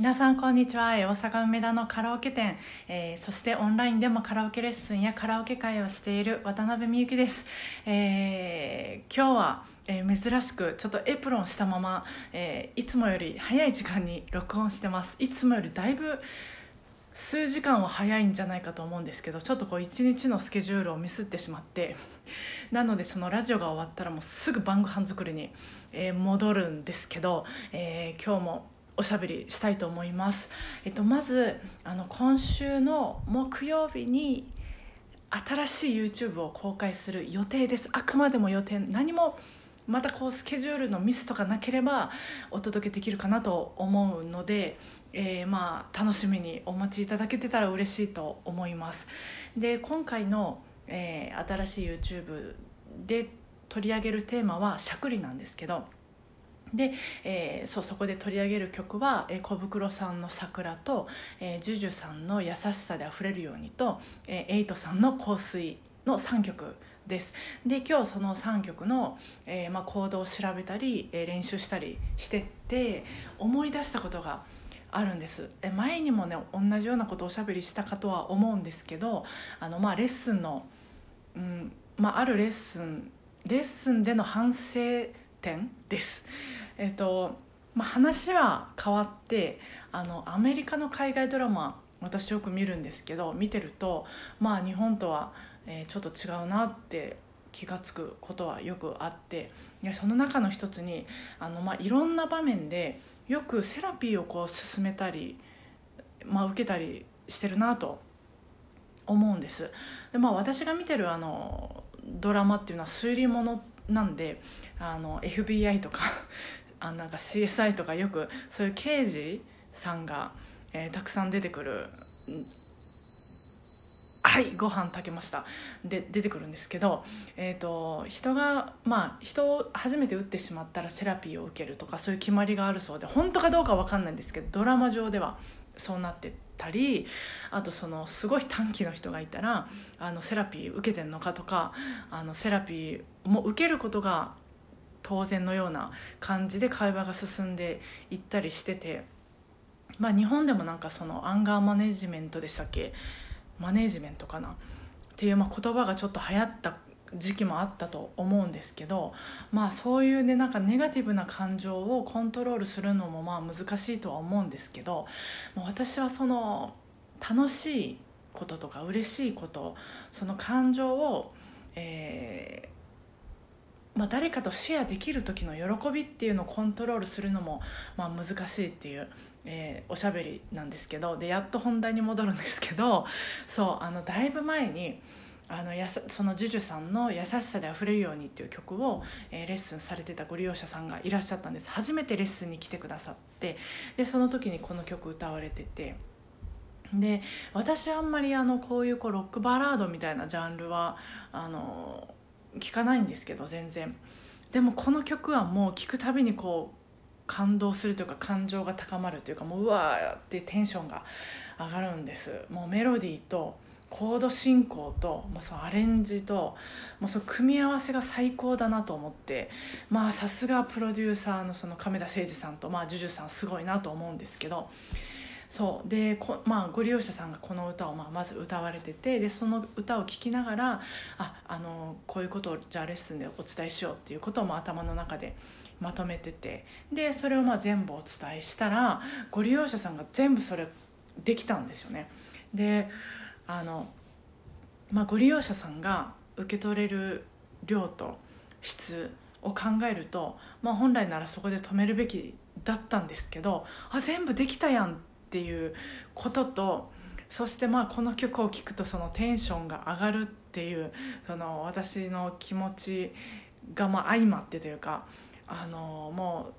皆さんこんにちは。大阪梅田のカラオケ店、えー、そしてオンラインでもカラオケレッスンやカラオケ会をしている渡辺美幸です、えー、今日は、えー、珍しくちょっとエプロンしたまま、えいつもより早い時間に録音してます。いつもよりだいぶ数時間は早いんじゃないかと思うんですけどちょっとこう一日のスケジュールをミスってしまってなのでそのラジオが終わったらもうすぐ晩ご飯作りに、え戻るんですけど、え今日もおしゃべりしたいと思います。えっと、まずあの今週の木曜日に新しい YouTube を公開する予定です。あくまでも予定。何もまたこうスケジュールのミスとかなければお届けできるかなと思うので、えー、まあ楽しみにお待ちいただけてたら嬉しいと思います。で今回の、えー、新しい YouTube で取り上げるテーマはしゃくりなんですけどで、えー、そうそこで取り上げる曲は、えー、小袋さんの「桜」と、えー、ジュジュさんの「優しさであふれるようにと」えー、エイトさんの「香水」の3曲です。で今日その3曲の、えーまあ、コードを調べたり、えー、練習したりしてって思い出したことがあるんです。え前にもね同じようなことをおしゃべりしたかとは思うんですけどあの、まあ、レッスンの、うんまあ、あるレッスンレッスンでの反省点です。えっとまあ、話は変わってあのアメリカの海外ドラマ私よく見るんですけど見てるとまあ日本とは、えー、ちょっと違うなって気が付くことはよくあっていやその中の一つにあの、まあ、いろんな場面でよくセラピーをこう進めたり、まあ、受けたりしてるなと思うんです。でまあ、私が見てるあのドラマっていうのは推理ものなんであの FBI とか あなんか CSI とかよくそういう刑事さんが、えー、たくさん出てくるはいご飯炊けました。で出てくるんですけど、えーと、人がまあ人を初めて撃ってしまったらセラピーを受けるとかそういう決まりがあるそうで本当かどうか分かんないんですけどドラマ上では。そうなってたりあとそのすごい短期の人がいたらあのセラピー受けてんのかとかあのセラピーも受けることが当然のような感じで会話が進んでいったりしてて、まあ、日本でもなんかそのアンガーマネジメントでしたっけ？マネジメントかな？っていう、まあ、言葉がちょっと流行った時期もあったと思うんですけどまあそういうねなんかネガティブな感情をコントロールするのもまあ難しいとは思うんですけど私はその楽しいこととか嬉しいことその感情を、えーまあ、誰かとシェアできる時の喜びっていうのをコントロールするのも、まあ、難しいっていう、えー、おしゃべりなんですけどでやっと本題に戻るんですけどそうあのだいぶ前にあのやさその JUJU さんの「優しさであふれるように」っていう曲を、えー、レッスンされてたご利用者さんがいらっしゃったんです。初めてレッスンに来てくださって。でその時にこの曲歌われてて。で私はあんまりあのこういうこうロックバラードみたいなジャンルはあの聞かないんですけど全然。でもこの曲はもう聴くたびにこう感動するというか感情が高まるというかもううわーってテンションが上がるんです。もうメロディーとコード進行と、まあ、そのアレンジと、まあ、その組み合わせが最高だなと思ってまあさすがプロデューサーのその亀田誠司さんと、まあ、ジュジュさんすごいなと思うんですけどそうで、まあ、ご利用者さんがこの歌をまあまず歌われててでその歌を聴きながらああのこういうことをじゃあレッスンでお伝えしようっていうことをまあ頭の中でまとめててでそれをまあ全部お伝えしたらご利用者さんが全部それできたんですよね。であの、まあ、ご利用者さんが受け取れる量と質を考えると、まあ、本来ならそこで止めるべきだったんですけどあ全部できたやんっていうこととそしてまあこの曲を聴くとそのテンションが上がるっていうその私の気持ちがま相まってというかあのもう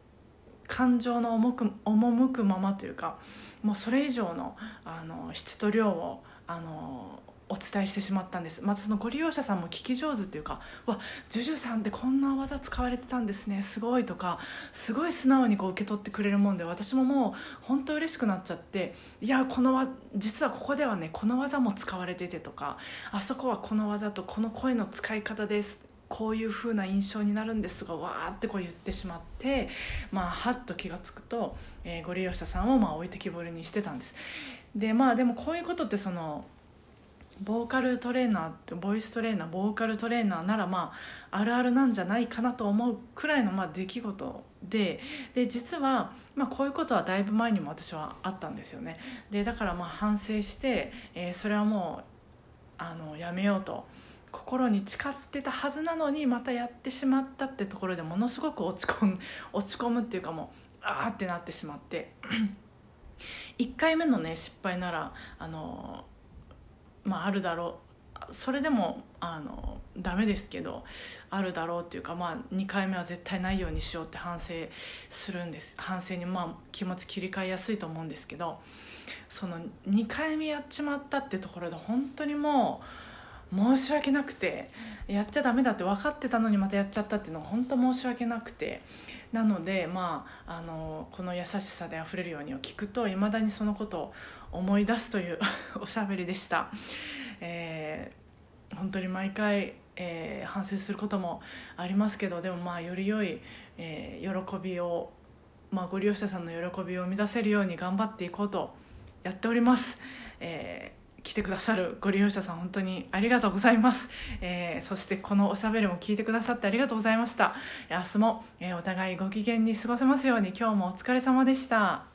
感情の重く赴くままというかもうそれ以上のあの質と量をあのお伝えしてしまったんです。またそのご利用者さんも聞き上手っていうか「わジュジュさんってこんな技使われてたんですね。すごい」とかすごい素直にこう受け取ってくれるもんで私ももう本当嬉しくなっちゃって「いやこのわ実はここではねこの技も使われてて」とか「あそこはこの技とこの声の使い方です」こういう風な印象になるんですがわーってこう言ってしまってまあはっと気が付くと、えー、ご利用者さんをまあ置いてきぼりにしてたんです。でまあでもこういうことってそのボーカルトレーナーボイストレーナーボーカルトレーナーならまああるあるなんじゃないかなと思うくらいのまあ出来事でで実は、まあ、こういうことはだいぶ前にも私はあったんですよね。でだからまあ反省して、えー、それはもうあのやめようと。心に誓ってたはずなのにまたやってしまったってところでものすごく落ち込む 落ち込むっていうかもうああってなってしまって。1回目のね失敗ならあのまああるだろう。それでもあのダメですけどあるだろうっていうか、まあ、2回目は絶対ないようにしようって反省するんです。反省にまあ気持ち切り替えやすいと思うんですけどその2回目やっちまったってところで本当にもう申し訳なくてやっちゃダメだって分かってたのにまたやっちゃったっていうのは本当申し訳なくてなのでまああのこの優しさであふれるようにを聞くといまだにそのことを思い出すという おしゃべりでした。えー、本当に毎回、えー、反省することもありますけどでもまあより良い、えー、喜びを、まあ、ご利用者さんの喜びを生み出せるように頑張っていこうとやっております。えー来てくださるご利用者さん本当にありがとうございます、えー、そしてこのおしゃべりも聞いてくださってありがとうございました。明日も、えー、お互いご機嫌に過ごせますように。今日もお疲れ様でした。